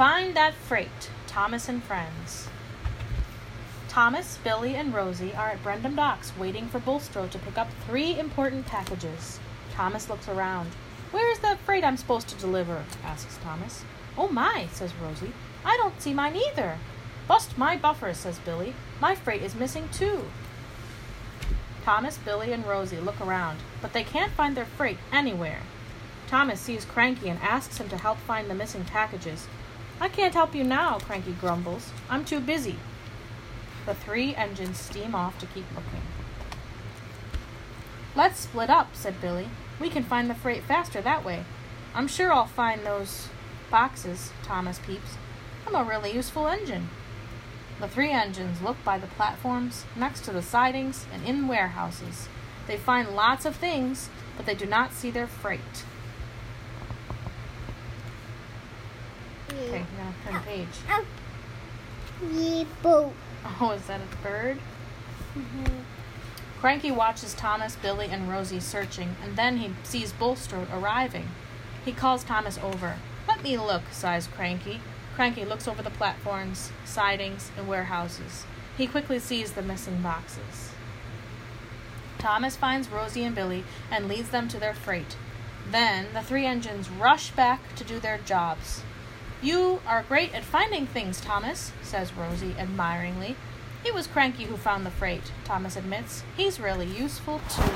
Find that freight, Thomas and friends. Thomas, Billy, and Rosie are at Brendam Docks waiting for Bulstrode to pick up three important packages. Thomas looks around. Where is that freight I'm supposed to deliver? asks Thomas. Oh my, says Rosie. I don't see mine either. Bust my buffer, says Billy. My freight is missing too. Thomas, Billy, and Rosie look around, but they can't find their freight anywhere. Thomas sees Cranky and asks him to help find the missing packages. I can't help you now, Cranky grumbles. I'm too busy. The three engines steam off to keep looking. Let's split up, said Billy. We can find the freight faster that way. I'm sure I'll find those boxes, Thomas peeps. I'm a really useful engine. The three engines look by the platforms, next to the sidings, and in warehouses. They find lots of things, but they do not see their freight. Okay, you're gonna turn the page. Oh, is that a bird? Mm-hmm. Cranky watches Thomas, Billy, and Rosie searching, and then he sees Bulstrode arriving. He calls Thomas over. Let me look, sighs Cranky. Cranky looks over the platforms, sidings, and warehouses. He quickly sees the missing boxes. Thomas finds Rosie and Billy and leads them to their freight. Then the three engines rush back to do their jobs. You are great at finding things, Thomas, says Rosie admiringly. It was Cranky who found the freight, Thomas admits. He's really useful, too.